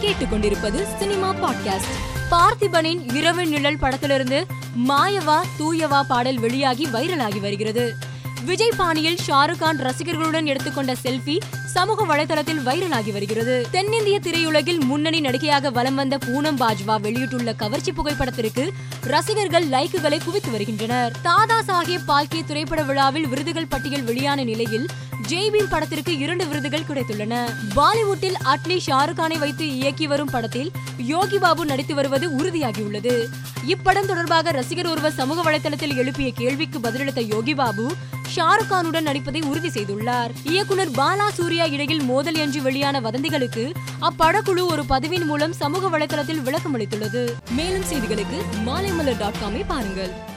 கேட்டுக்கொண்டிருப்பது cinema podcast. பார்த்திபனின் இரவு நிழல் படத்திலிருந்து மாயவா தூயவா பாடல் வெளியாகி வைரலாகி வருகிறது. விஜய் பாணியில் ஷாருக் கான் ரசிகர்களுடன் எடுத்துக்கொண்ட செல்ஃபி சமூக வலைதளத்தில் வைரலாகி வருகிறது. தென்னிந்திய திரையுலகில் முன்னணி நடிகையாக வலம் வந்த பூனம் பாஜ்வா வெளியிட்டுள்ள கவர்ச்சி புகைப்படத்திற்கு ரசிகர்கள் லைக்குகளை குவித்து வருகின்றனர். தாதா சாஹேப் பால்கே திரைப்பட விழாவில் விருதுகள் பட்டியல் வெளியான நிலையில் ஜெய்பீம் படத்திற்கு இரண்டு விருதுகள் கிடைத்துள்ளன. பாலிவுட்டில் அட்லி ஷாருக்கானை வைத்து இயக்கி வரும் படத்தில் யோகி பாபு நடித்து வருவது உறுதியாகியுள்ளது. இப்படம் தொடர்பாக ரசிகர் ஒருவர் சமூக வலைதளத்தில் எழுப்பிய கேள்விக்கு பதிலளித்த யோகி பாபு ஷாருக் கானுடன் நடிப்பதை உறுதி செய்துள்ளார். இயக்குனர் பாலா சூர்யா இடையில் மோதல் என்று வெளியான வதந்திகளுக்கு அப்படக்குழு ஒரு பதிவின் மூலம் சமூக வலைதளத்தில் விளக்கம் அளித்துள்ளது மேலும் செய்திகளுக்கு மாலைமலர் டாட் காமை பாருங்கள்.